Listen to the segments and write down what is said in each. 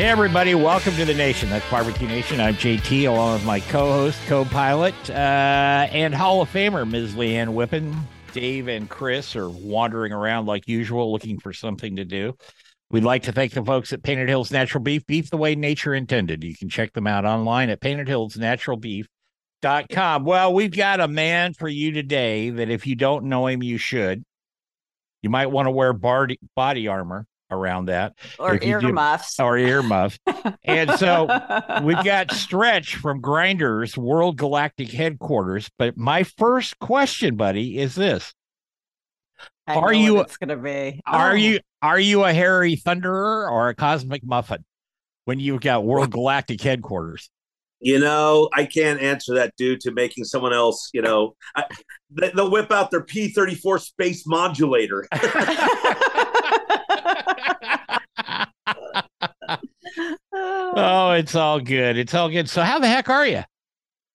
Hey, everybody, welcome to the nation. That's Barbecue Nation. I'm JT, along with my co host, co pilot, uh, and Hall of Famer, Ms. Leanne Whippen. Dave and Chris are wandering around like usual, looking for something to do. We'd like to thank the folks at Painted Hills Natural Beef, beef the way nature intended. You can check them out online at paintedhillsnaturalbeef.com. Well, we've got a man for you today that if you don't know him, you should. You might want to wear body, body armor around that. Or earmuffs. Or earmuffs. And so we've got stretch from grinders world galactic headquarters. But my first question buddy is this. I are you it's gonna be. oh. are you are you a hairy thunderer or a cosmic muffin when you've got world galactic headquarters? you know i can't answer that due to making someone else you know I, they'll whip out their p34 space modulator oh, it's all good. It's all good. So, how the heck are you?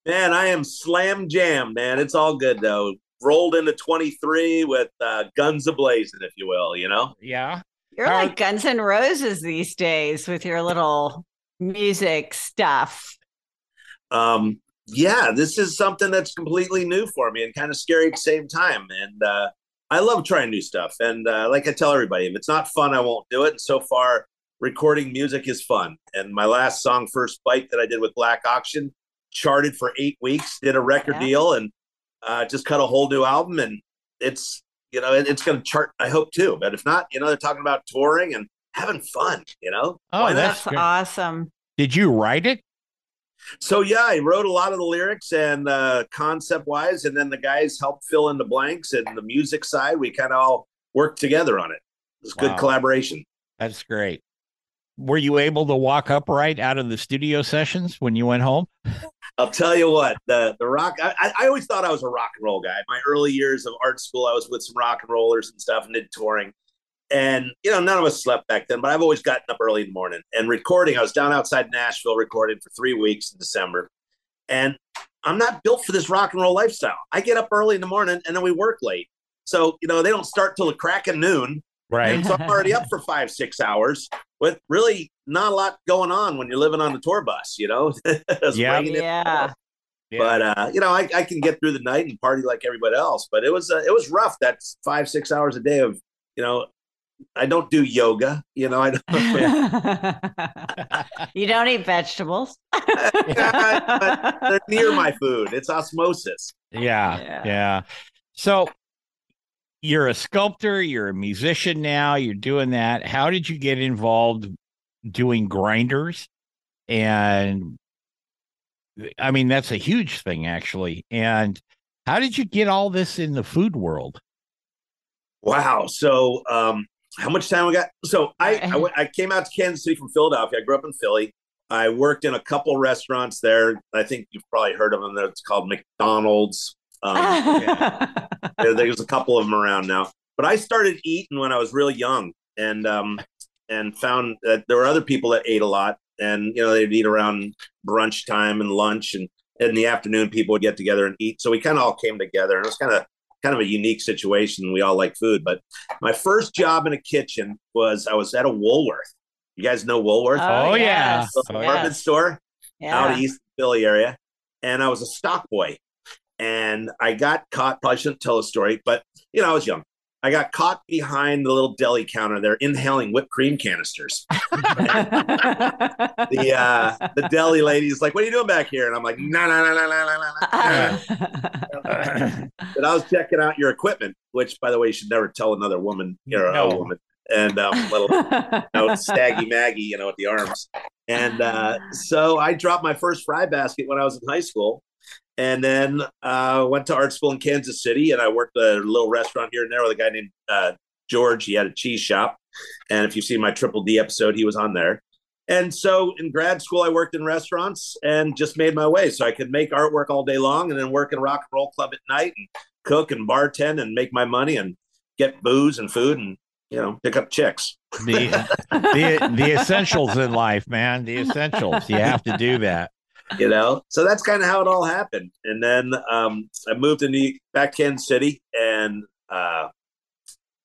Man, I am slam jam, man. It's all good though. Rolled into 23 with uh, guns ablazing, if you will, you know? Yeah. You're how like Guns N' Roses these days with your little music stuff. Um, yeah, this is something that's completely new for me and kind of scary at the same time. And uh, I love trying new stuff. And uh, like I tell everybody, if it's not fun, I won't do it. And so far, recording music is fun. And my last song, First Bite, that I did with Black Auction, charted for eight weeks, did a record yeah. deal, and uh, just cut a whole new album. And it's, you know, it's going to chart, I hope too. But if not, you know, they're talking about touring and having fun, you know? Oh, that's, that's awesome. Did you write it? So yeah, I wrote a lot of the lyrics and uh, concept wise, and then the guys helped fill in the blanks and the music side. We kind of all worked together on it. It was wow. good collaboration. That's great were you able to walk upright out of the studio sessions when you went home? I'll tell you what, the the rock. I, I always thought I was a rock and roll guy. My early years of art school, I was with some rock and rollers and stuff, and did touring. And you know, none of us slept back then, but I've always gotten up early in the morning and recording. I was down outside Nashville recording for three weeks in December, and I'm not built for this rock and roll lifestyle. I get up early in the morning and then we work late. So you know, they don't start till the crack of noon. Right. And so I'm already up for five, six hours with really not a lot going on when you're living on the tour bus, you know? yeah. yeah. But uh, you know, I, I can get through the night and party like everybody else. But it was uh, it was rough. That's five six hours a day of you know. I don't do yoga. You know, I don't. you don't eat vegetables. yeah, they're near my food. It's osmosis. Yeah, yeah. yeah. So you're a sculptor, you're a musician now, you're doing that. How did you get involved doing grinders? And I mean, that's a huge thing, actually. And how did you get all this in the food world? Wow. So, um, how much time we got? So, I, I, went, I came out to Kansas City from Philadelphia. I grew up in Philly. I worked in a couple restaurants there. I think you've probably heard of them. It's called McDonald's. Um, yeah. There's a couple of them around now. But I started eating when I was really young, and um, and found that there were other people that ate a lot, and you know they'd eat around brunch time and lunch, and in the afternoon people would get together and eat. So we kind of all came together, and it was kind of kind of a unique situation. We all like food, but my first job in a kitchen was I was at a Woolworth. You guys know Woolworth? Oh, oh yeah, department yes. store yeah. out of East Philly area, and I was a stock boy and I got caught. Probably shouldn't tell a story, but you know, I was young. I got caught behind the little deli counter there, inhaling whipped cream canisters. the uh, the deli lady's like, "What are you doing back here?" And I'm like, "No, no, no, no, no, no, no." But I was checking out your equipment, which, by the way, you should never tell another woman, you know, no. a woman and um, little you know, staggy Maggie, you know, at the arms. And uh, so I dropped my first fry basket when I was in high school, and then uh, went to art school in Kansas City, and I worked at a little restaurant here and there with a guy named uh, George. He had a cheese shop, and if you've seen my Triple D episode, he was on there. And so in grad school, I worked in restaurants and just made my way. So I could make artwork all day long and then work in a rock and roll club at night and cook and bartend and make my money and get booze and food and you know pick up chicks. the the the essentials in life, man. The essentials. You have to do that. You know, so that's kind of how it all happened. And then um, I moved to New, back to Kansas City and uh,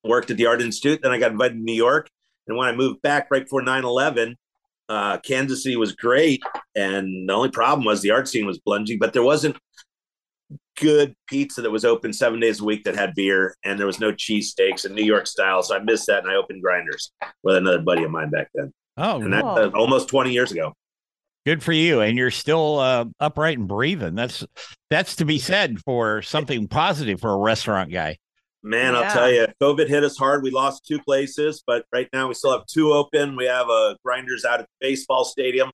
worked at the Art Institute. Then I got invited to New York. And when I moved back right before 9 11, uh, Kansas City was great. And the only problem was the art scene was plunging, but there wasn't good pizza that was open seven days a week that had beer, and there was no cheesesteaks and New York style. So I missed that, and I opened Grinders with another buddy of mine back then. Oh, and that uh, almost twenty years ago. Good for you, and you're still uh, upright and breathing. That's that's to be said for something positive for a restaurant guy. Man, yeah. I'll tell you, COVID hit us hard. We lost two places, but right now we still have two open. We have a grinders out at the baseball stadium.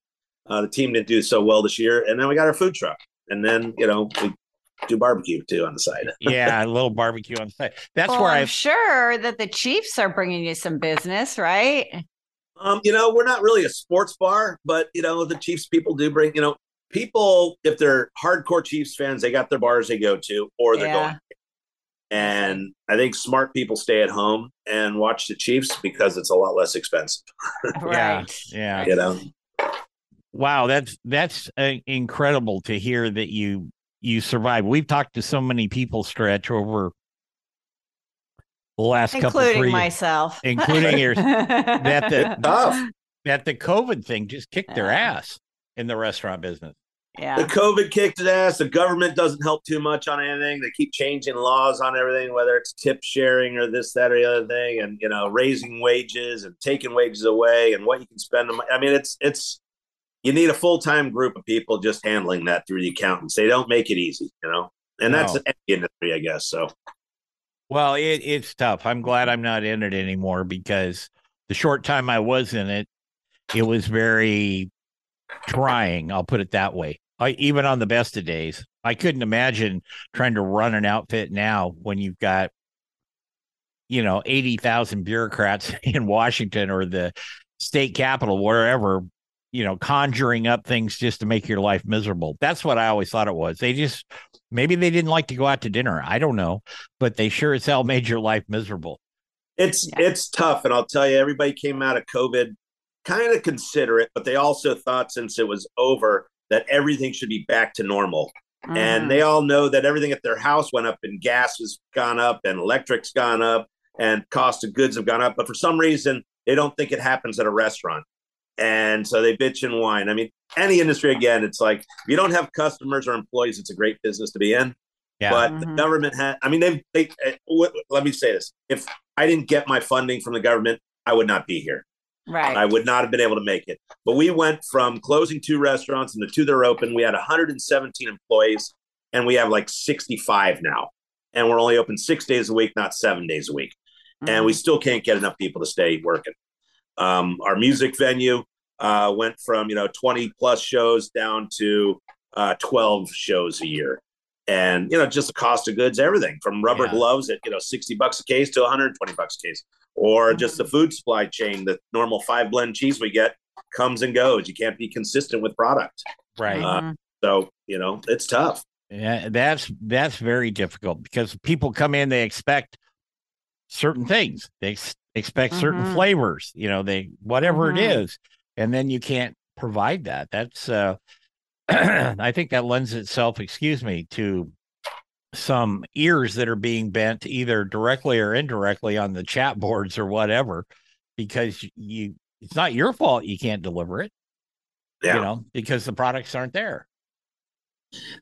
Uh, the team didn't do so well this year, and then we got our food truck, and then you know we do barbecue too on the side. yeah, a little barbecue on the side. That's well, where I'm I've... sure that the Chiefs are bringing you some business, right? Um, you know, we're not really a sports bar, but you know, the Chiefs people do bring. You know, people if they're hardcore Chiefs fans, they got their bars they go to, or they're yeah. going. And I think smart people stay at home and watch the Chiefs because it's a lot less expensive. right. Yeah. You know. Wow, that's that's uh, incredible to hear that you you survive. We've talked to so many people, stretch over the last including couple, including myself, including yours, that the that the COVID thing just kicked their ass in the restaurant business. Yeah, the COVID kicked its ass. The government doesn't help too much on anything. They keep changing laws on everything, whether it's tip sharing or this, that, or the other thing, and you know, raising wages and taking wages away and what you can spend. Them. I mean, it's it's you need a full time group of people just handling that through the accountants. They don't make it easy, you know, and that's the industry, I guess. So, well, it, it's tough. I'm glad mm-hmm. I'm not in it anymore because the short time I was in it, it was very trying. I'll put it that way. I, even on the best of days, I couldn't imagine trying to run an outfit now when you've got, you know, 80,000 bureaucrats in Washington or the state capital, wherever, you know, conjuring up things just to make your life miserable. That's what I always thought it was. They just maybe they didn't like to go out to dinner. I don't know, but they sure as hell made your life miserable. It's yeah. it's tough, and I'll tell you, everybody came out of COVID kind of considerate, but they also thought since it was over that everything should be back to normal. Mm. And they all know that everything at their house went up, and gas has gone up, and electric's gone up, and cost of goods have gone up. But for some reason, they don't think it happens at a restaurant and so they bitch and whine. I mean, any industry again, it's like if you don't have customers or employees, it's a great business to be in. Yeah. But mm-hmm. the government had. I mean, they they. Uh, let me say this: if I didn't get my funding from the government, I would not be here. Right. I would not have been able to make it. But we went from closing two restaurants and the two that are open. We had 117 employees, and we have like 65 now. And we're only open six days a week, not seven days a week. Mm-hmm. And we mm-hmm. still can't get enough people to stay working. Um, our music venue uh, went from you know 20 plus shows down to uh, 12 shows a year, and you know just the cost of goods, everything from rubber yeah. gloves at you know 60 bucks a case to 120 bucks a case, or mm-hmm. just the food supply chain. The normal five blend cheese we get comes and goes. You can't be consistent with product, right? Uh, mm-hmm. so you know it's tough. Yeah, that's that's very difficult because people come in, they expect certain things. They expect mm-hmm. certain flavors, you know, they whatever mm-hmm. it is, and then you can't provide that. That's uh I think that lends itself, excuse me, to some ears that are being bent either directly or indirectly on the chat boards or whatever, because you it's not your fault you can't deliver it. Yeah. You know, because the products aren't there.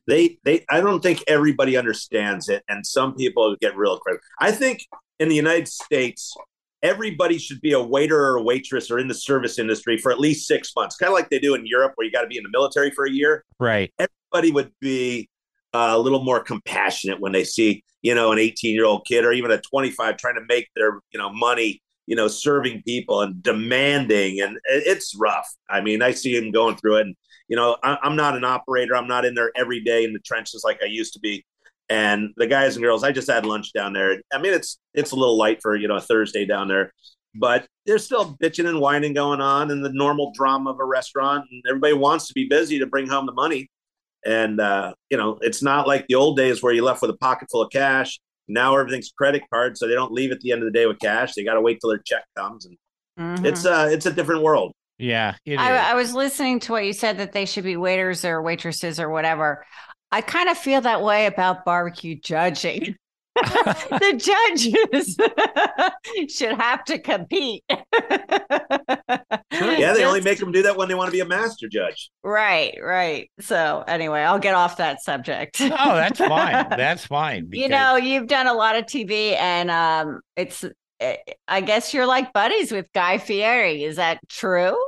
They they I don't think everybody understands it and some people get real credit. I think in the United States, everybody should be a waiter or a waitress or in the service industry for at least six months, kind of like they do in Europe, where you got to be in the military for a year. Right. Everybody would be uh, a little more compassionate when they see, you know, an 18 year old kid or even a 25 trying to make their, you know, money you know, serving people and demanding, and it's rough. I mean, I see him going through it, and you know, I, I'm not an operator. I'm not in there every day in the trenches like I used to be. And the guys and girls, I just had lunch down there. I mean, it's it's a little light for you know a Thursday down there, but there's still bitching and whining going on, and the normal drama of a restaurant. And everybody wants to be busy to bring home the money. And uh, you know, it's not like the old days where you left with a pocket full of cash. Now everything's credit card, so they don't leave at the end of the day with cash. They got to wait till their check comes, and mm-hmm. it's uh, it's a different world. Yeah, I, I, was listening to what you said that they should be waiters or waitresses or whatever. I kind of feel that way about barbecue judging. the judges should have to compete. yeah, they Just, only make them do that when they want to be a master judge. Right, right. So anyway, I'll get off that subject. oh, that's fine. That's fine. Because... You know, you've done a lot of TV, and um, it's. Eh, I guess you're like buddies with Guy Fieri. Is that true?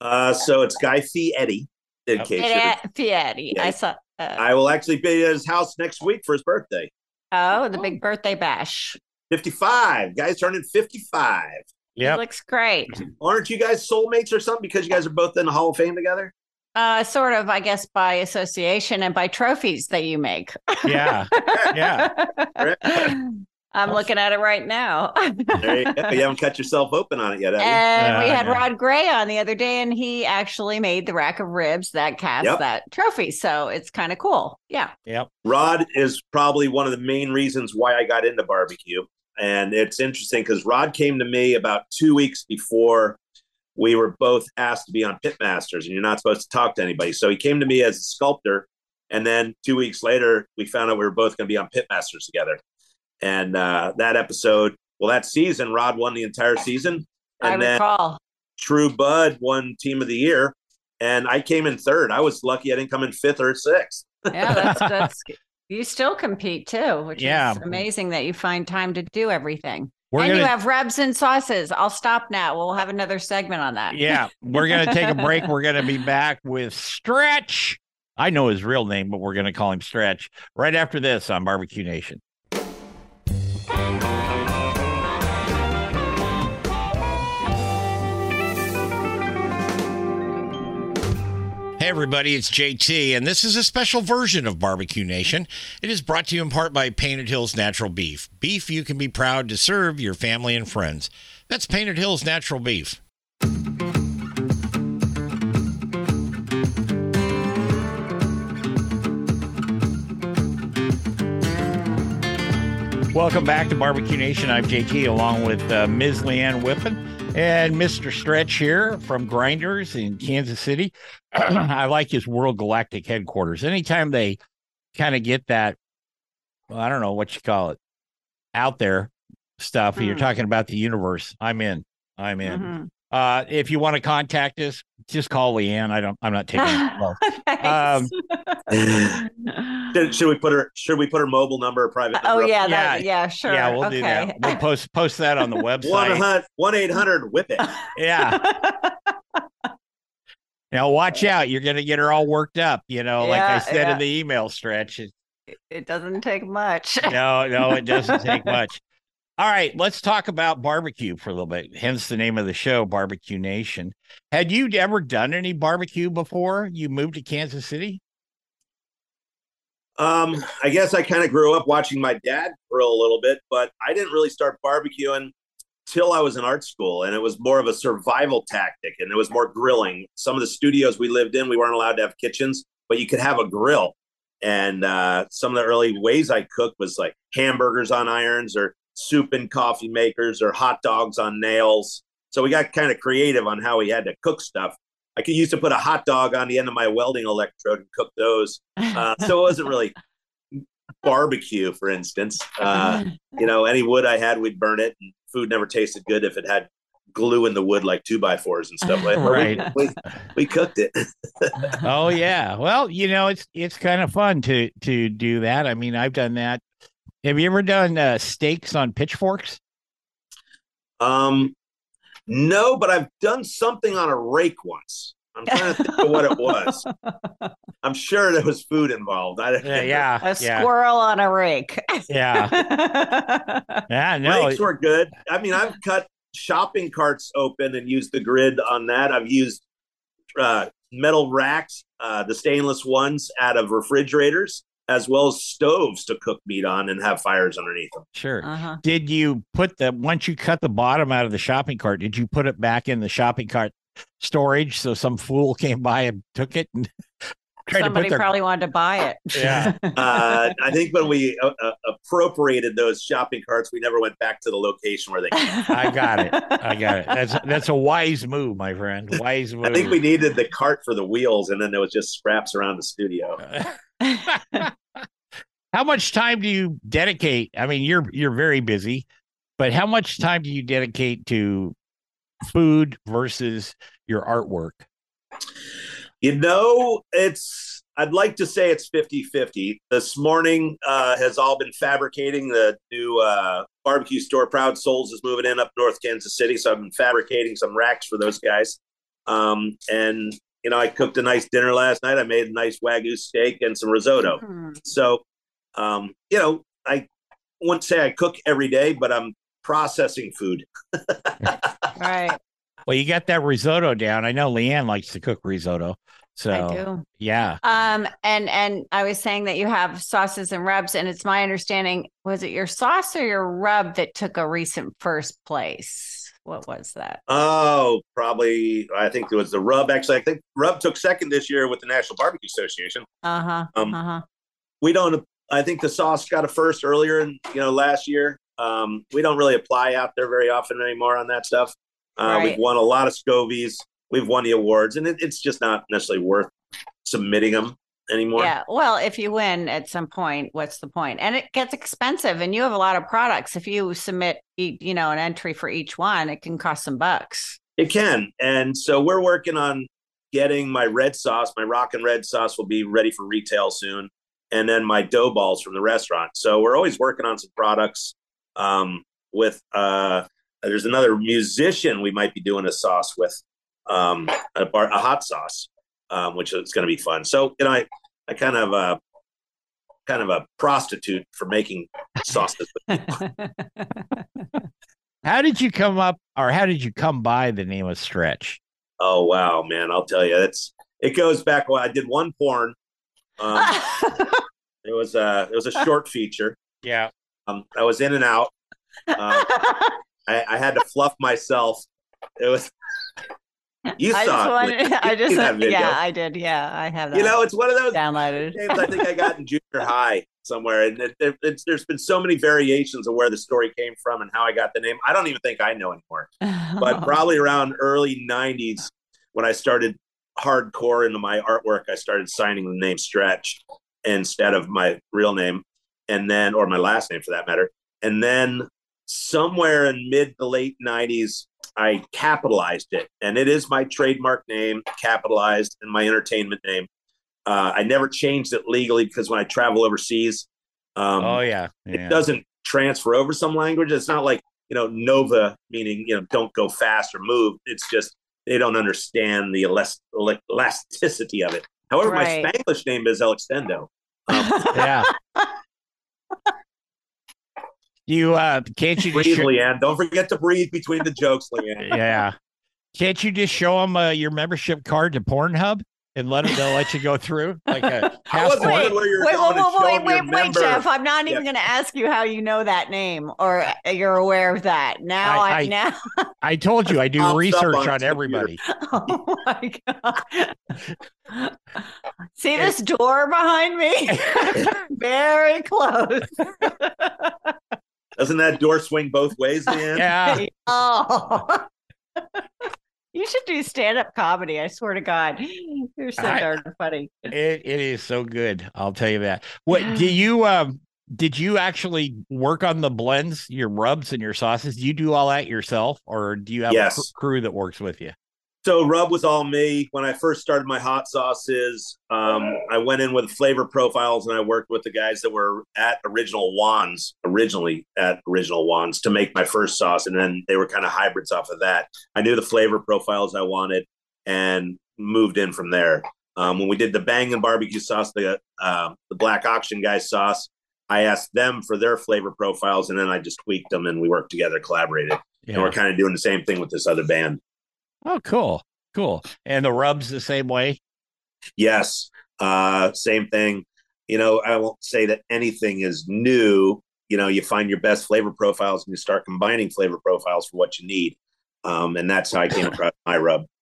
Uh, so it's Guy Fieri. In case Fieri. Yeah. I saw. Uh, I will actually be at his house next week for his birthday. Oh, the big birthday bash. 55. Guys turning 55. Yeah. Looks great. Aren't you guys soulmates or something because you guys are both in the Hall of Fame together? Uh, sort of, I guess, by association and by trophies that you make. Yeah. Yeah. I'm looking at it right now. there you, go. you haven't cut yourself open on it yet, And uh, we had Rod Gray on the other day, and he actually made the rack of ribs that cast yep. that trophy. So it's kind of cool. Yeah. Yep. Rod is probably one of the main reasons why I got into barbecue. And it's interesting because Rod came to me about two weeks before we were both asked to be on Pitmasters, and you're not supposed to talk to anybody. So he came to me as a sculptor. And then two weeks later, we found out we were both going to be on Pitmasters together. And uh, that episode, well, that season, Rod won the entire season. And I then recall. True Bud won Team of the Year, and I came in third. I was lucky I didn't come in fifth or sixth. yeah, that's that's you still compete too, which yeah. is amazing that you find time to do everything. We're and gonna, you have rubs and sauces. I'll stop now. We'll have another segment on that. Yeah, we're gonna take a break. We're gonna be back with Stretch. I know his real name, but we're gonna call him Stretch right after this on Barbecue Nation. Everybody, it's JT, and this is a special version of Barbecue Nation. It is brought to you in part by Painted Hills Natural Beef. Beef you can be proud to serve your family and friends. That's Painted Hills Natural Beef. Welcome back to Barbecue Nation. I'm JT along with uh, Ms. Leanne Whippen and Mr. Stretch here from Grinders in Kansas City. I like his World Galactic headquarters. Anytime they kind of get that, well, I don't know what you call it, out there stuff, mm. you're hmm. talking about the universe. I'm in. I'm in. Mm-hmm. Uh, if you want to contact us, just call Leanne. I don't. I'm not taking it. um, should, should, we put her? Should we put her mobile number or private? Number oh yeah, that, yeah, yeah, sure. Yeah, we'll okay. do that. We'll post post that on the website. One eight hundred whip it. Yeah. now watch out. You're gonna get her all worked up. You know, yeah, like I said yeah. in the email stretch. It, it doesn't take much. no, no, it doesn't take much. All right, let's talk about barbecue for a little bit. Hence the name of the show, Barbecue Nation. Had you ever done any barbecue before you moved to Kansas City? Um, I guess I kind of grew up watching my dad grill a little bit, but I didn't really start barbecuing till I was in art school, and it was more of a survival tactic, and it was more grilling. Some of the studios we lived in, we weren't allowed to have kitchens, but you could have a grill. And uh, some of the early ways I cooked was like hamburgers on irons or soup and coffee makers or hot dogs on nails. So we got kind of creative on how we had to cook stuff. I could used to put a hot dog on the end of my welding electrode and cook those. Uh, so it wasn't really barbecue, for instance. Uh, you know, any wood I had, we'd burn it. And food never tasted good if it had glue in the wood like two by fours and stuff like that. right. We, we, we cooked it. oh yeah. Well, you know, it's it's kind of fun to to do that. I mean, I've done that have you ever done uh, steaks on pitchforks? Um, no, but I've done something on a rake once. I'm trying to think of what it was. I'm sure there was food involved. I, yeah, yeah, a yeah. squirrel on a rake. Yeah, yeah. No, rakes were good. I mean, I've cut shopping carts open and used the grid on that. I've used uh, metal racks, uh, the stainless ones, out of refrigerators, as well as stoves to cook meat on and have fires underneath them. Sure. Uh-huh. Did you put the once you cut the bottom out of the shopping cart? Did you put it back in the shopping cart storage so some fool came by and took it and tried Somebody their... probably wanted to buy it. Yeah. uh, I think when we uh, uh, appropriated those shopping carts, we never went back to the location where they. I got it. I got it. That's that's a wise move, my friend. Wise move. I think we needed the cart for the wheels, and then there was just scraps around the studio. how much time do you dedicate? I mean, you're you're very busy, but how much time do you dedicate to food versus your artwork? You know, it's I'd like to say it's 50-50. This morning uh, has all been fabricating the new uh, barbecue store. Proud Souls is moving in up north Kansas City, so I've been fabricating some racks for those guys. Um, and you know, I cooked a nice dinner last night. I made a nice wagyu steak and some risotto. Mm-hmm. So, um, you know, I wouldn't say I cook every day, but I'm processing food. right. Well, you got that risotto down. I know Leanne likes to cook risotto. So I do. Yeah. Um, and and I was saying that you have sauces and rubs, and it's my understanding, was it your sauce or your rub that took a recent first place? What was that? Oh, probably I think it was the rub. Actually, I think rub took second this year with the National Barbecue Association. Uh-huh. Um, uh-huh. We don't I think the sauce got a first earlier in you know last year. Um, we don't really apply out there very often anymore on that stuff. Uh, right. We've won a lot of Scovies we've won the awards, and it, it's just not necessarily worth submitting them anymore. Yeah. Well, if you win at some point, what's the point? And it gets expensive, and you have a lot of products. If you submit, you know, an entry for each one, it can cost some bucks. It can, and so we're working on getting my red sauce. My rock and red sauce will be ready for retail soon, and then my dough balls from the restaurant. So we're always working on some products. Um, with uh, there's another musician we might be doing a sauce with um, a, bar, a hot sauce, um, which is going to be fun. So you know, I I kind of uh, kind of a prostitute for making sauces. how did you come up, or how did you come by the name of Stretch? Oh wow, man! I'll tell you, it's it goes back. Well, I did one porn. Um, it was a it was a short feature. Yeah. Um, I was in and out. Uh, I, I had to fluff myself. It was you I saw just it. Wanted, I just, yeah, I did. Yeah, I have that. You know, it's one of those downloaded I think I got in junior high somewhere, and it, it, there's been so many variations of where the story came from and how I got the name. I don't even think I know anymore. but probably around early '90s when I started hardcore into my artwork, I started signing the name Stretch instead of my real name, and then or my last name for that matter, and then somewhere in mid to late '90s, I capitalized it, and it is my trademark name, capitalized, and my entertainment name. Uh, I never changed it legally because when I travel overseas, um, oh yeah. yeah, it doesn't transfer over some language. It's not like you know Nova, meaning you know don't go fast or move. It's just they don't understand the elast- elasticity of it. However, right. my Spanish name is El Extendo. Um, yeah. You uh can't you breathe, Leanne? Don't forget to breathe between the jokes, Leanne. yeah. Can't you just show them uh, your membership card to Pornhub and let them they'll let you go through like a passport? Wait, wait, wait, wait, wait, wait, Jeff. I'm not even yeah. going to ask you how you know that name or you're aware of that. Now I, I, I now I told you I do research on, on everybody. Oh my god! See this door behind me? Very close. Doesn't that door swing both ways, Leanne? yeah. Oh. you should do stand up comedy. I swear to God. You're so I, darn funny. It, it is so good. I'll tell you that. What do you um did you actually work on the blends, your rubs and your sauces? Do you do all that yourself or do you have yes. a crew that works with you? So rub was all me. When I first started my hot sauces, um, I went in with flavor profiles and I worked with the guys that were at Original Juan's originally at Original Juan's to make my first sauce. And then they were kind of hybrids off of that. I knew the flavor profiles I wanted and moved in from there. Um, when we did the bang and barbecue sauce, the uh, the black auction guys sauce, I asked them for their flavor profiles and then I just tweaked them and we worked together, collaborated. Yeah. And we're kind of doing the same thing with this other band. Oh, cool. Cool. And the rubs the same way? Yes. Uh, same thing. You know, I won't say that anything is new. You know, you find your best flavor profiles and you start combining flavor profiles for what you need. Um, and that's how I came across my rub.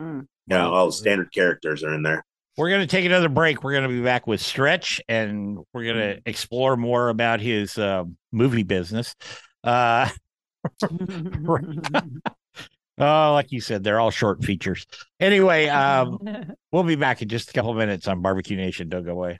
Mm. You know, all the standard characters are in there. We're going to take another break. We're going to be back with Stretch and we're going to explore more about his uh, movie business. Uh, oh, like you said, they're all short features. Anyway, um, we'll be back in just a couple minutes on Barbecue Nation. Don't go away.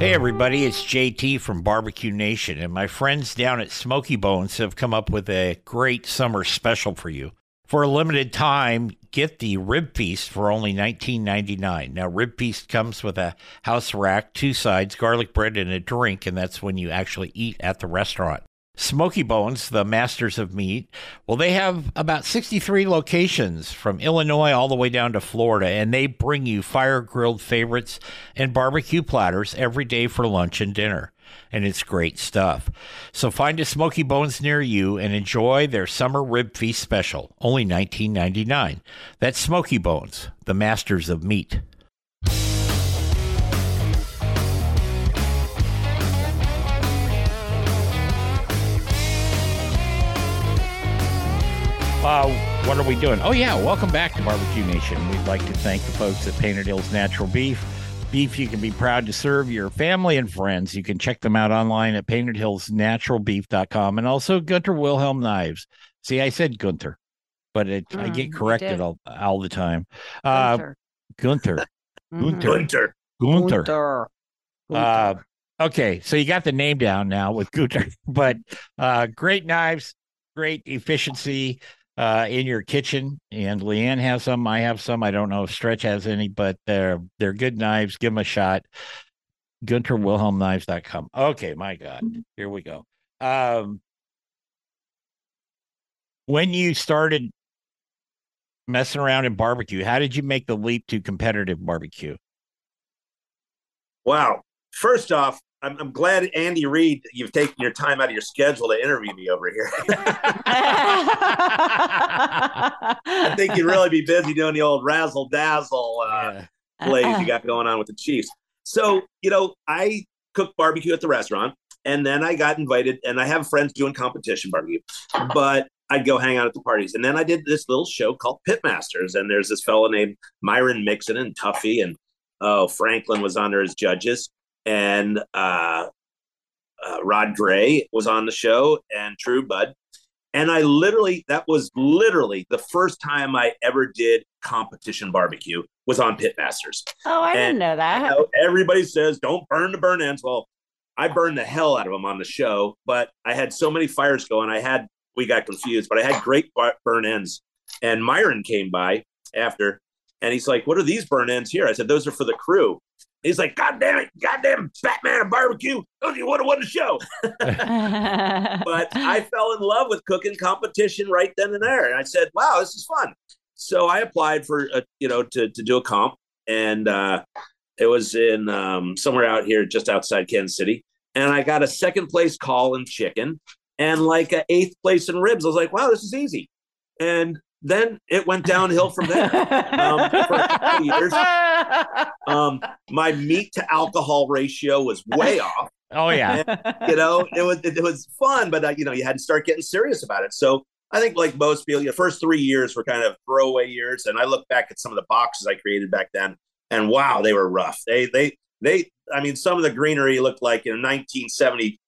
Hey, everybody, it's JT from Barbecue Nation, and my friends down at Smokey Bones have come up with a great summer special for you. For a limited time, get the rib feast for only $19.99. Now, rib feast comes with a house rack, two sides, garlic bread, and a drink, and that's when you actually eat at the restaurant. Smokey Bones, the masters of meat, well, they have about 63 locations from Illinois all the way down to Florida, and they bring you fire grilled favorites and barbecue platters every day for lunch and dinner. And it's great stuff. So find a Smokey Bones near you and enjoy their summer rib feast special, only $19.99. That's Smokey Bones, the masters of meat. Uh, what are we doing? Oh, yeah. Welcome back to Barbecue Nation. We'd like to thank the folks at Painted Hills Natural Beef. Beef you can be proud to serve your family and friends. You can check them out online at paintedhillsnaturalbeef.com and also Gunter Wilhelm Knives. See, I said Gunter, but it, mm, I get mm, corrected all, all the time. Uh, Gunter. Gunter. Gunter. Gunter. Gunter. Uh, okay, so you got the name down now with Gunter, but uh, great knives, great efficiency uh, in your kitchen. And Leanne has some. I have some. I don't know if Stretch has any, but they're they're good knives. Give them a shot. GunterWilhelmKnives.com. Okay, my God, mm-hmm. here we go. Um, when you started messing around in barbecue, how did you make the leap to competitive barbecue? Wow. First off, I'm, I'm glad Andy Reid, you've taken your time out of your schedule to interview me over here. I think you'd really be busy doing the old razzle dazzle uh, yeah. plays you got going on with the Chiefs. So, you know, I cook barbecue at the restaurant and then I got invited and I have friends doing competition barbecue, but I'd go hang out at the parties. And then I did this little show called Pitmasters. And there's this fellow named Myron Mixon and Tuffy and oh, Franklin was on there as judges and uh, uh, Rod Gray was on the show and True Bud. And I literally, that was literally the first time I ever did competition barbecue was on Pitmasters. Oh, I and, didn't know that. You know, everybody says don't burn the burn ends. Well, I burned the hell out of them on the show, but I had so many fires going. I had, we got confused, but I had great burn ends. And Myron came by after and he's like, What are these burn ends here? I said, Those are for the crew. He's like, God damn it, goddamn Batman and barbecue. Those you would have won the show. but I fell in love with cooking competition right then and there. And I said, Wow, this is fun. So I applied for a, you know, to to do a comp. And uh it was in um, somewhere out here just outside Kansas City. And I got a second place call in chicken and like an eighth place in ribs. I was like, wow, this is easy. And then it went downhill from there. Um, for years, um, my meat to alcohol ratio was way off. Oh yeah, and, you know it was it, was fun, but uh, you know you had to start getting serious about it. So I think like most people, the first three years were kind of throwaway years, and I look back at some of the boxes I created back then, and wow, they were rough. They they they. I mean, some of the greenery looked like in 1970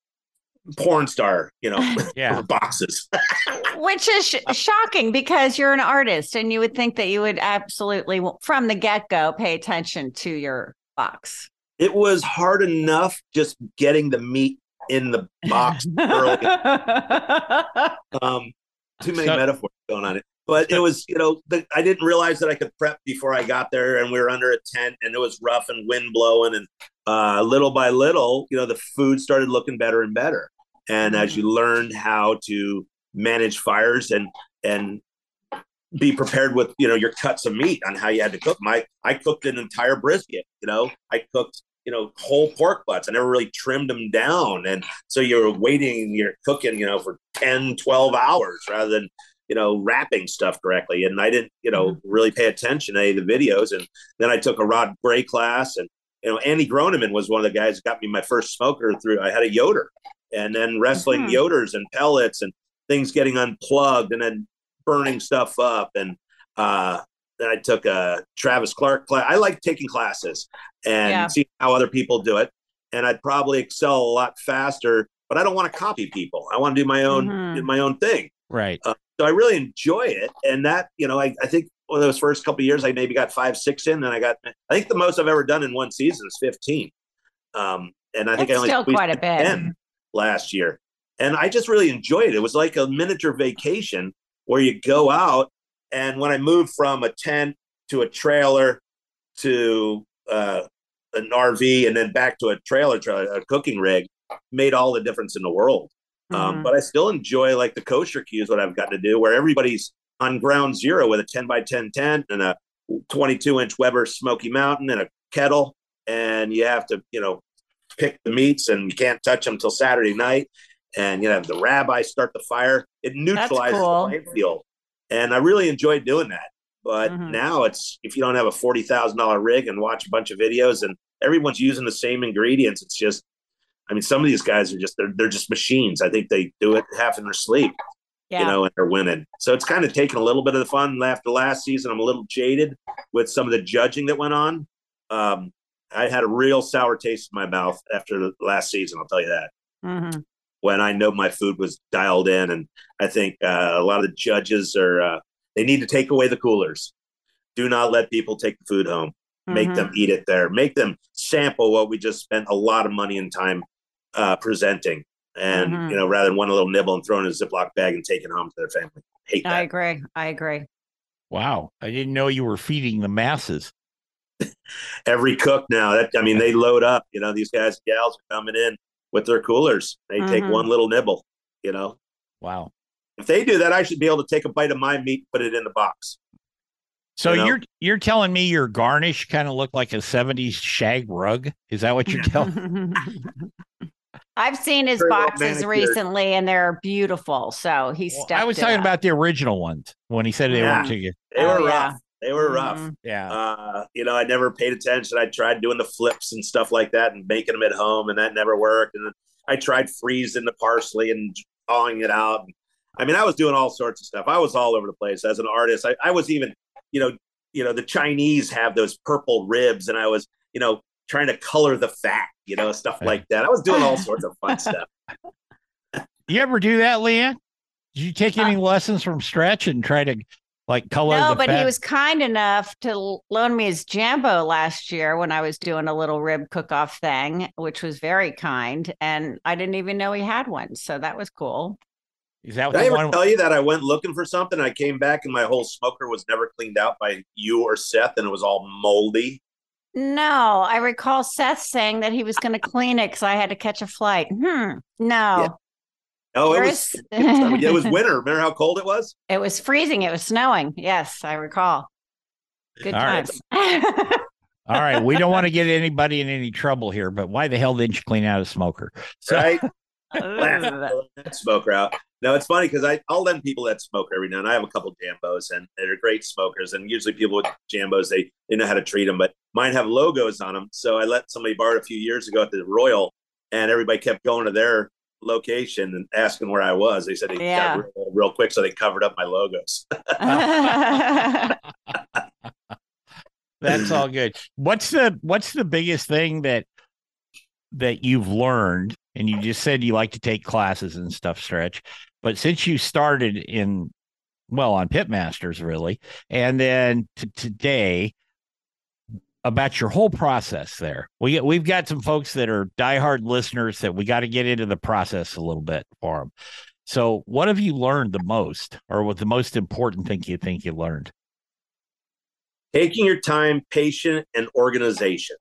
porn star, you know, yeah. boxes. Which is sh- shocking because you're an artist and you would think that you would absolutely, from the get go, pay attention to your box. It was hard enough just getting the meat in the box early. um, too many so, metaphors going on it. But it was, you know, the, I didn't realize that I could prep before I got there, and we were under a tent, and it was rough and wind blowing, and uh, little by little, you know, the food started looking better and better and as you learn how to manage fires and and be prepared with you know your cuts of meat on how you had to cook. My I cooked an entire brisket. You know, I cooked you know whole pork butts. I never really trimmed them down, and so you're waiting, you're cooking, you know, for 10, 12 hours rather than you know wrapping stuff correctly. And I didn't you know mm-hmm. really pay attention to any of the videos. And then I took a Rod Gray class, and you know Andy Groneman was one of the guys that got me my first smoker through. I had a Yoder, and then wrestling mm-hmm. Yoders and pellets and things getting unplugged, and then burning stuff up and uh then I took a Travis Clark class. I like taking classes and yeah. see how other people do it. And I'd probably excel a lot faster, but I don't want to copy people. I want to do my own mm-hmm. do my own thing. Right. Uh, so I really enjoy it. And that, you know, I, I think one of those first couple years, I maybe got five, six in. And I got, I think the most I've ever done in one season is 15. Um, and I think I only still quite a bit 10 last year. And I just really enjoyed it. It was like a miniature vacation where you go out. And when I moved from a tent to a trailer to uh, an RV and then back to a trailer, trailer, a cooking rig, made all the difference in the world. Um, mm-hmm. Um, but I still enjoy like the kosher cues, what I've got to do, where everybody's on ground zero with a 10 by 10 tent and a 22 inch Weber Smokey Mountain and a kettle. And you have to, you know, pick the meats and you can't touch them till Saturday night and you know the rabbi start the fire. It neutralizes cool. the playing field, and I really enjoyed doing that. But mm-hmm. now it's if you don't have a forty thousand dollar rig and watch a bunch of videos and everyone's using the same ingredients, it's just. I mean, some of these guys are just they're they're just machines. I think they do it half in their sleep. Yeah. You know, and they're winning. So it's kind of taken a little bit of the fun after last season. I'm a little jaded with some of the judging that went on. Um, I had a real sour taste in my mouth after the last season. I'll tell you that. Mm-hmm when I know my food was dialed in. And I think uh, a lot of the judges are uh, they need to take away the coolers. Do not let people take the food home. Make mm-hmm. them eat it there. Make them sample what we just spent a lot of money and time uh, presenting. And mm-hmm. you know, rather than one little nibble and throw in a Ziploc bag and take it home to their family. Hate that. I agree. I agree. Wow, I didn't know you were feeding the masses. Every cook now, that I mean, they load up. You know, these guys and gals are coming in with their coolers. They mm-hmm. take one little nibble, you know. Wow. If they do that, I should be able to take a bite of my meat, put it in the box. So you know? you're you're telling me your garnish kind of looked like a 70s shag rug? Is that what you're telling? I've seen his Very boxes recently and they're beautiful. So he well, I was talking up. about the original ones when he said they yeah. were to you. They were oh, rough. They were rough. Mm-hmm. Yeah. Uh, you know, I never paid attention. I tried doing the flips and stuff like that and making them at home, and that never worked. And I tried freezing the parsley and thawing it out. I mean, I was doing all sorts of stuff. I was all over the place as an artist. I, I was even, you know, you know, the Chinese have those purple ribs, and I was, you know, trying to color the fat, you know, stuff like that. I was doing all sorts of fun stuff. You ever do that, Leah? Did you take any uh, lessons from Stretch and try to like color. No, but fat. he was kind enough to loan me his Jambo last year when I was doing a little rib cook off thing, which was very kind. And I didn't even know he had one. So that was cool. Is that Did I ever one? tell you that I went looking for something? I came back and my whole smoker was never cleaned out by you or Seth and it was all moldy. No, I recall Seth saying that he was going to clean it because I had to catch a flight. Hmm. No. Oh, it was, it was winter. Remember how cold it was? It was freezing. It was snowing. Yes, I recall. Good All times. Right. All right. We don't want to get anybody in any trouble here, but why the hell didn't you clean out a smoker? So- right. smoker out. No, it's funny because I I'll lend people that smoke every now and I have a couple jambos and they're great smokers. And usually people with jambos they they know how to treat them, but mine have logos on them. So I let somebody borrow it a few years ago at the Royal, and everybody kept going to their location and asking where I was. They said they yeah. got real, real, quick, so they covered up my logos. That's all good. What's the what's the biggest thing that that you've learned? And you just said you like to take classes and stuff, stretch. But since you started in well on Pitmasters, really, and then to today, about your whole process there. We we've got some folks that are diehard listeners that we got to get into the process a little bit for them. So, what have you learned the most, or what the most important thing you think you learned? Taking your time, patient, and organization,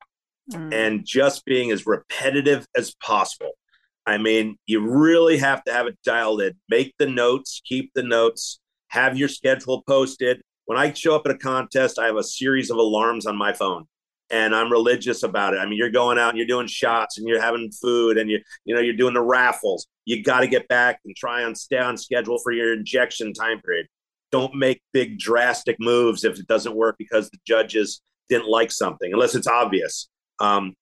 mm. and just being as repetitive as possible. I mean, you really have to have it dialed in. Make the notes, keep the notes, have your schedule posted. When I show up at a contest, I have a series of alarms on my phone and I'm religious about it. I mean, you're going out and you're doing shots and you're having food and you you know you're doing the raffles. You got to get back and try and stay on schedule for your injection time period. Don't make big drastic moves if it doesn't work because the judges didn't like something, unless it's obvious. Um,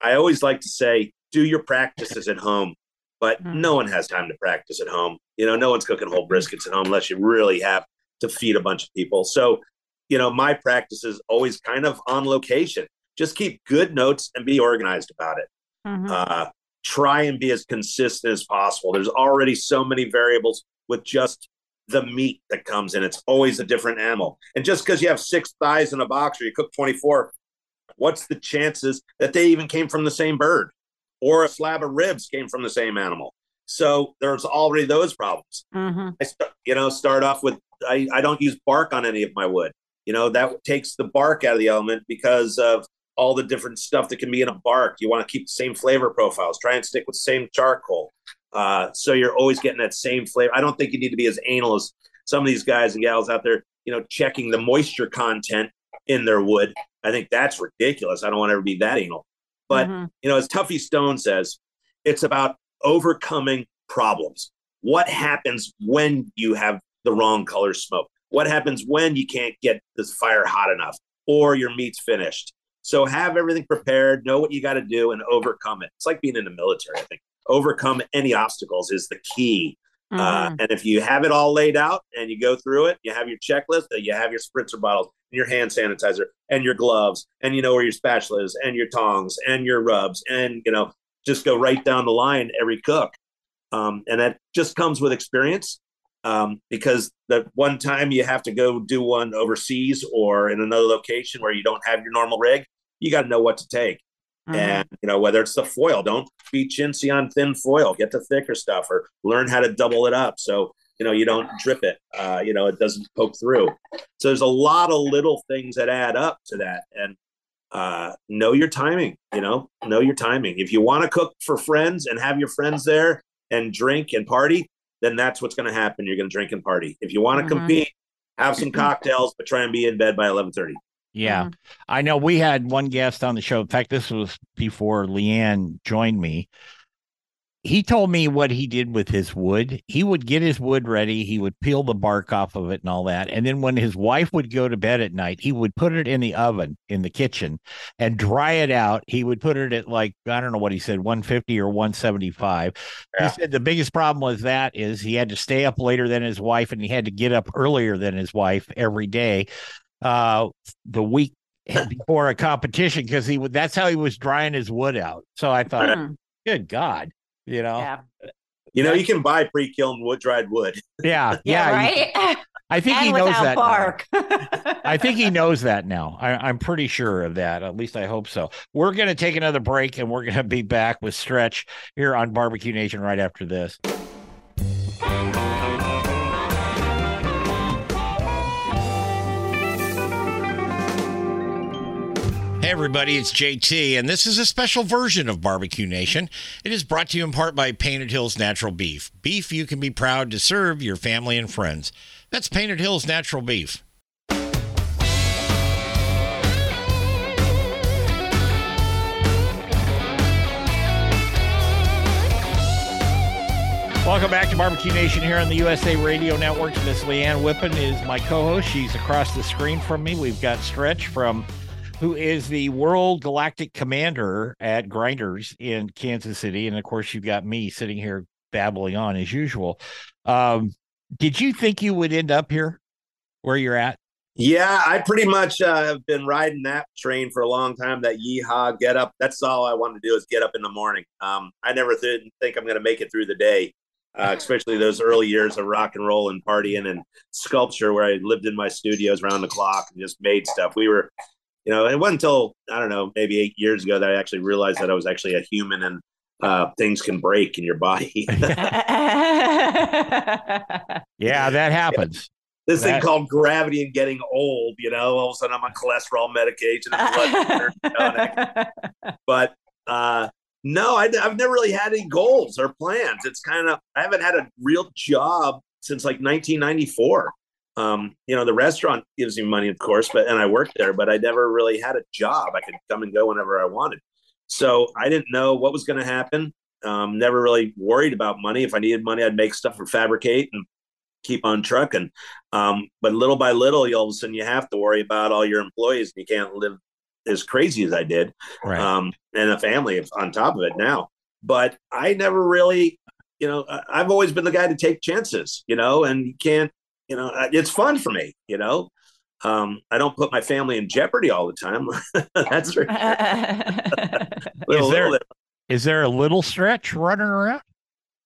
I always like to say, do your practices at home, but hmm. no one has time to practice at home. You know, no one's cooking whole briskets at home unless you really have to feed a bunch of people. So you know, my practice is always kind of on location. Just keep good notes and be organized about it. Mm-hmm. Uh, try and be as consistent as possible. There's already so many variables with just the meat that comes in. It's always a different animal. And just because you have six thighs in a box or you cook 24, what's the chances that they even came from the same bird or a slab of ribs came from the same animal? So there's already those problems. Mm-hmm. I st- you know, start off with I, I don't use bark on any of my wood. You know, that takes the bark out of the element because of all the different stuff that can be in a bark. You want to keep the same flavor profiles. Try and stick with the same charcoal. Uh, so you're always getting that same flavor. I don't think you need to be as anal as some of these guys and gals out there, you know, checking the moisture content in their wood. I think that's ridiculous. I don't want to ever be that anal. But, mm-hmm. you know, as Tuffy Stone says, it's about overcoming problems. What happens when you have the wrong color smoke? What happens when you can't get this fire hot enough or your meat's finished? So have everything prepared, know what you got to do, and overcome it. It's like being in the military, I think. Overcome any obstacles is the key. Uh, mm-hmm. Uh, and if you have it all laid out and you go through it, you have your checklist, you have your spritzer bottles, and your hand sanitizer, and your gloves, and you know where your spatula is, and your tongs, and your rubs, and you know, just go right down the line every cook. Um, and that just comes with experience um, because the one time you have to go do one overseas or in another location where you don't have your normal rig, you got to know what to take. Mm-hmm. And you know whether it's the foil, don't be chintzy on thin foil. Get the thicker stuff, or learn how to double it up so you know you don't drip it. Uh, you know it doesn't poke through. So there's a lot of little things that add up to that, and uh, know your timing. You know, know your timing. If you want to cook for friends and have your friends there and drink and party, then that's what's going to happen. You're going to drink and party. If you want to mm-hmm. compete, have some cocktails, but try and be in bed by 11:30. Yeah. Mm-hmm. I know we had one guest on the show. In fact, this was before Leanne joined me he told me what he did with his wood. He would get his wood ready, he would peel the bark off of it and all that. And then when his wife would go to bed at night, he would put it in the oven in the kitchen and dry it out. He would put it at like, I don't know what he said, 150 or 175. Yeah. He said the biggest problem with that is he had to stay up later than his wife and he had to get up earlier than his wife every day. Uh, the week before a competition because he would that's how he was drying his wood out. So I thought, hmm. good God. You know. Yeah. You know, you can buy pre-kiln wood dried wood. Yeah, yeah, yeah right. I think and he knows that. Bark. I think he knows that now. I, am pretty sure of that. At least I hope so. We're going to take another break, and we're going to be back with Stretch here on Barbecue Nation right after this. Everybody, it's JT, and this is a special version of Barbecue Nation. It is brought to you in part by Painted Hills Natural Beef. Beef you can be proud to serve your family and friends. That's Painted Hills Natural Beef. Welcome back to Barbecue Nation here on the USA Radio Network. Miss Leanne Whippen is my co-host. She's across the screen from me. We've got Stretch from who is the world galactic commander at Grinders in Kansas City. And of course, you've got me sitting here babbling on as usual. Um, did you think you would end up here where you're at? Yeah, I pretty much uh, have been riding that train for a long time. That yeehaw, get up. That's all I want to do is get up in the morning. Um, I never th- think I'm going to make it through the day, uh, especially those early years of rock and roll and partying and sculpture, where I lived in my studios around the clock and just made stuff. We were you know, it wasn't until I don't know, maybe eight years ago that I actually realized that I was actually a human and uh, things can break in your body. yeah, that happens. This that... thing called gravity and getting old, you know, all of a sudden I'm on cholesterol medication. but uh, no, I, have never really had any goals or plans. It's kind of, I haven't had a real job since like 1994. Um, you know, the restaurant gives me money, of course, but and I worked there, but I never really had a job. I could come and go whenever I wanted. So I didn't know what was going to happen. Um, never really worried about money. If I needed money, I'd make stuff for fabricate and keep on trucking. Um, but little by little, you all of a sudden you have to worry about all your employees. And you can't live as crazy as I did, Right. um, and a family on top of it now. But I never really, you know, I've always been the guy to take chances, you know, and you can't, you know, uh, it's fun for me, you know. Um, I don't put my family in jeopardy all the time. That's for little, there- little- Is there a little stretch running around?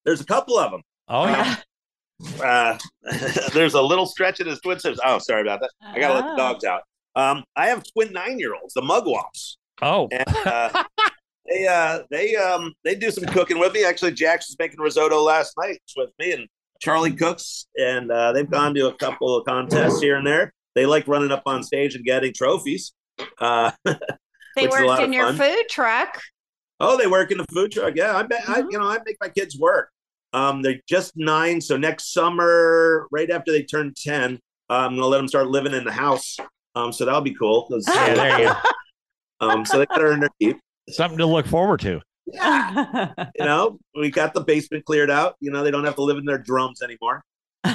there's a couple of them. Oh yeah. Uh, there's a little stretch in his twin sisters. Oh, sorry about that. I gotta let the Oh. dogs out. Um, I have twin nine year olds, the Mugwumps, Oh. and uh, they uh, they um, they do some cooking with me. Actually, Jax was making risotto last night with me, and Charlie cooks, and uh, they've gone to a couple of contests here and there. They like running up on stage and getting trophies. Uh, They Which is a lot worked of in your food truck. Oh, they work in the food truck. Yeah, I bet. I, Mhm. you know, I make my kids work. Um, they're just nine, so next summer, right after they turn ten, I'm gonna let them start living in the house. Um, so that'll be cool. Yeah, there you go. um, so they gotta earn their keep. Something to look forward to. You know, we got the basement cleared out. You know, they don't have to live in their drums anymore.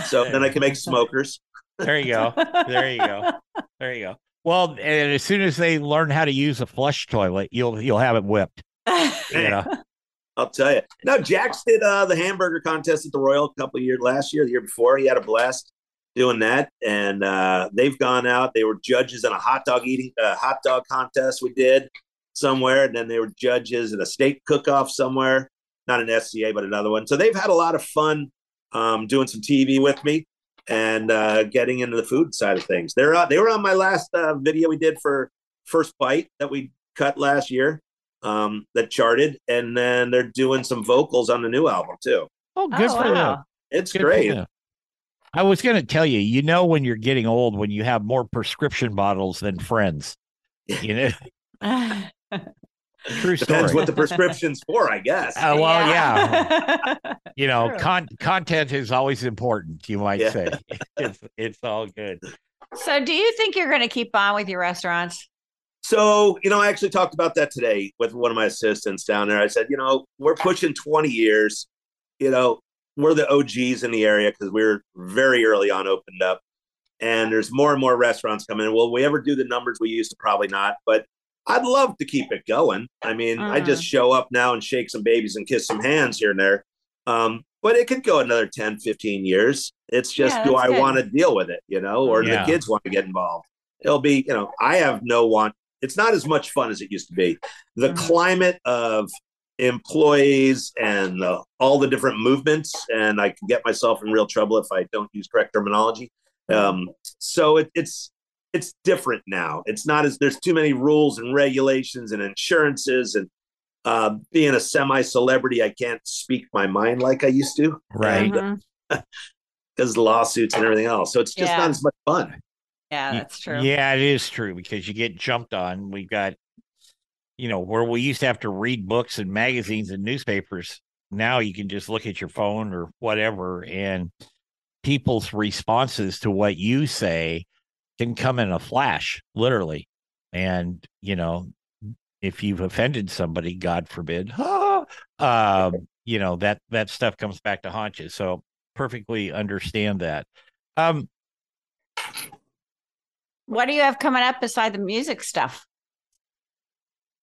So then I can make smokers. There you go. There you go. There you go. Well, and as soon as they learn how to use a flush toilet, you'll you'll have it whipped. You know. I'll tell you. No, Jax did uh, the hamburger contest at the Royal a couple of years last year, the year before. He had a blast doing that, and uh, they've gone out. They were judges in a hot dog eating uh, hot dog contest we did somewhere, and then they were judges at a state cook-off somewhere. Not an SCA, but another one. So they've had a lot of fun um, doing some TV with me and uh, getting into the food side of things. They're uh, they were on my last uh, video we did for First Bite that we cut last year um, that charted, and then they're doing some vocals on the new album too. Oh, good Oh, for them. wow. It's Good great. them. I was going to tell you, you know, when you're getting old, when you have more prescription bottles than friends. You know, true story. Depends what the prescription's for, I guess. Uh, well, yeah. yeah. you know, con- content is always important. You might Yeah. say it's it's all good. so, do you think you're going to keep on with your restaurants? So, you know, I actually talked about that today with one of my assistants down there. I said, you know, we're pushing 20 years. You know, we're the OGs in the area because we were very early on opened up. And there's more and more restaurants coming in. Will we ever do the numbers we used to? Probably not. But I'd love to keep it going. I mean, I just show up now and shake some babies and kiss some hands here and there. Um, but it could go another 10, 15 years. It's just, Yeah, do I want to deal with it, you know, or do Yeah. the kids want to get involved? It'll be, you know, I have no want. It's not as much fun as it used to be. The Mhm. climate of employees and uh, all the different movements, and I can get myself in real trouble if I don't use correct terminology. Um, so it, it's it's different now. It's not as there's too many rules and regulations and insurances and uh, being a semi celebrity, I can't speak my mind like I used to, Right. And, because lawsuits and everything else. So it's just Yeah. not as much fun. Yeah, that's true. Yeah, it is true because you get jumped on. We've got, you know, where we used to have to read books and magazines and newspapers. Now you can just look at your phone or whatever, and people's responses to what you say can come in a flash, literally. And, you know, if you've offended somebody, God forbid, um, you know, that that stuff comes back to haunt you. So perfectly understand that. Um, What do you have coming up beside the music stuff?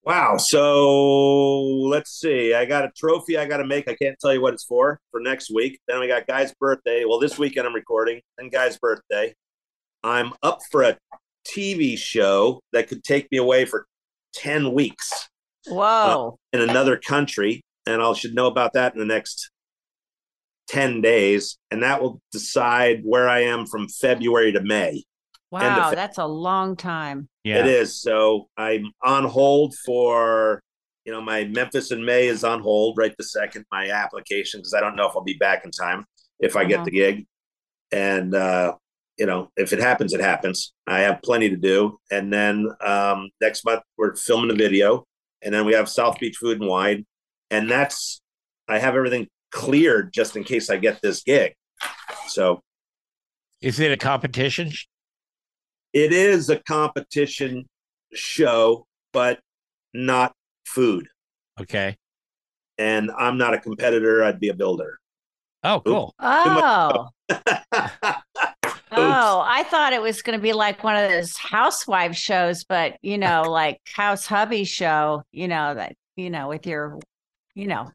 Wow. So let's see. I got a trophy I got to make. I can't tell you what it's for for next week. Then we got Guy's birthday. Well, this weekend I'm recording, and Guy's birthday. I'm up for a TV show that could take me away for 10 weeks Whoa. in another country. And I should know about that in the next 10 days. And that will decide where I am from February to May. wow, Fe- that's a long time. yeah. It is. So I'm on hold for, you know, my Memphis in May is on hold right the second, my application, because I don't know if I'll be back in time if I Uh-huh. get the gig. And, uh, you know, if it happens, it happens. I have plenty to do. And then um, next month, we're filming a video. And then we have South Beach Food and Wine. And that's, I have everything cleared just in case I get this gig. So So is it a competition? It is a competition show, but not food. Okay. And I'm not a competitor. I'd be a builder. Oh, cool. Oh. oh, I thought it was going to be like one of those housewife shows, but you know, like house hubby show, you know, that, you know, with your, you know.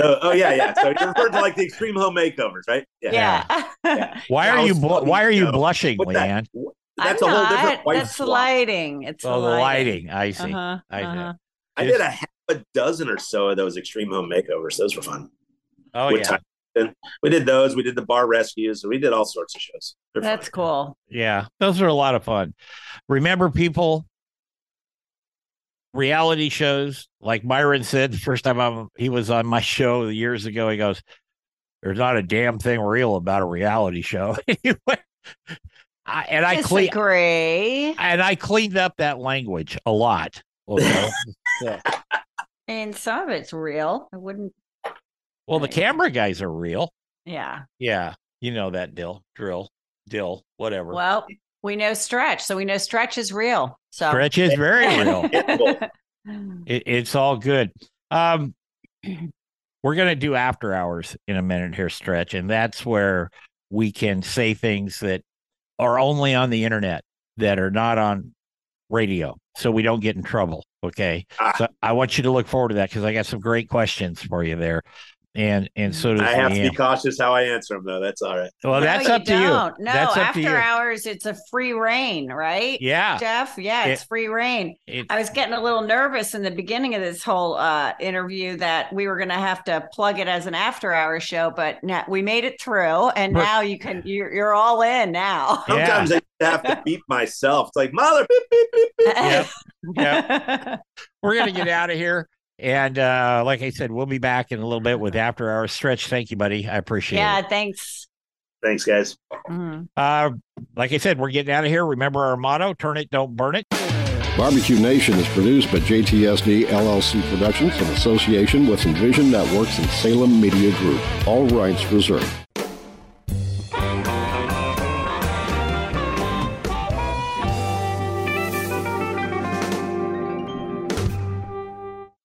oh, oh, yeah, yeah. So you're referring to like the extreme home makeovers, right? Yeah. yeah. yeah. Why are you bl- why are you blushing, Leanne? That, that's I'm a whole different That's the lighting. It's oh, the lighting. lighting. I see. Uh-huh, I, uh-huh. I did a half a dozen or so of those extreme home makeovers. Those were fun. Oh With yeah. And we did those. We did the bar rescues. So we did all sorts of shows. They're That's fun. cool. Yeah, those are a lot of fun. Remember, people, reality shows like Myron said the first time I'm, he was on my show years ago. He goes, "There's not a damn thing real about a reality show." I, and I clean and I cleaned up that language a lot. Okay? And some of it's real. I wouldn't. Well, the camera guys are real. Yeah. Yeah. You know that dill, drill, dill, whatever. Well, we know stretch, so we know stretch is real. So stretch is very real. it, it's all good. Um, we're gonna do after hours in a minute here, stretch, and that's where we can say things that are only on the internet that are not on radio, so we don't get in trouble. Okay. Ah. So I want you to look forward to that because I got some great questions for you there. And and so does I have Leanne. to be cautious how I answer them though. That's all right. Well, no, that's up to you. No, that's after hours, it's a free rein, right? Yeah, Jeff. Yeah, it's it, free rein. It, I was getting a little nervous in the beginning of this whole uh, interview that we were going to have to plug it as an after hour show, but now we made it through, and now you can you're, you're all in now. Sometimes yeah. I have to beat myself. It's like mother. Beep, beep, beep, beep. Yep. yep. We're gonna get out of here. And uh, like I said, we'll be back in a little bit with after our stretch. Thank you, buddy. I appreciate yeah, it. Yeah, thanks. Thanks, guys. Mm-hmm. Uh, like I said, we're getting out of here. Remember our motto: "Turn it, don't burn it." Barbecue Nation is produced by JTSD LLC Productions in association with Envision Networks and Salem Media Group. All rights reserved.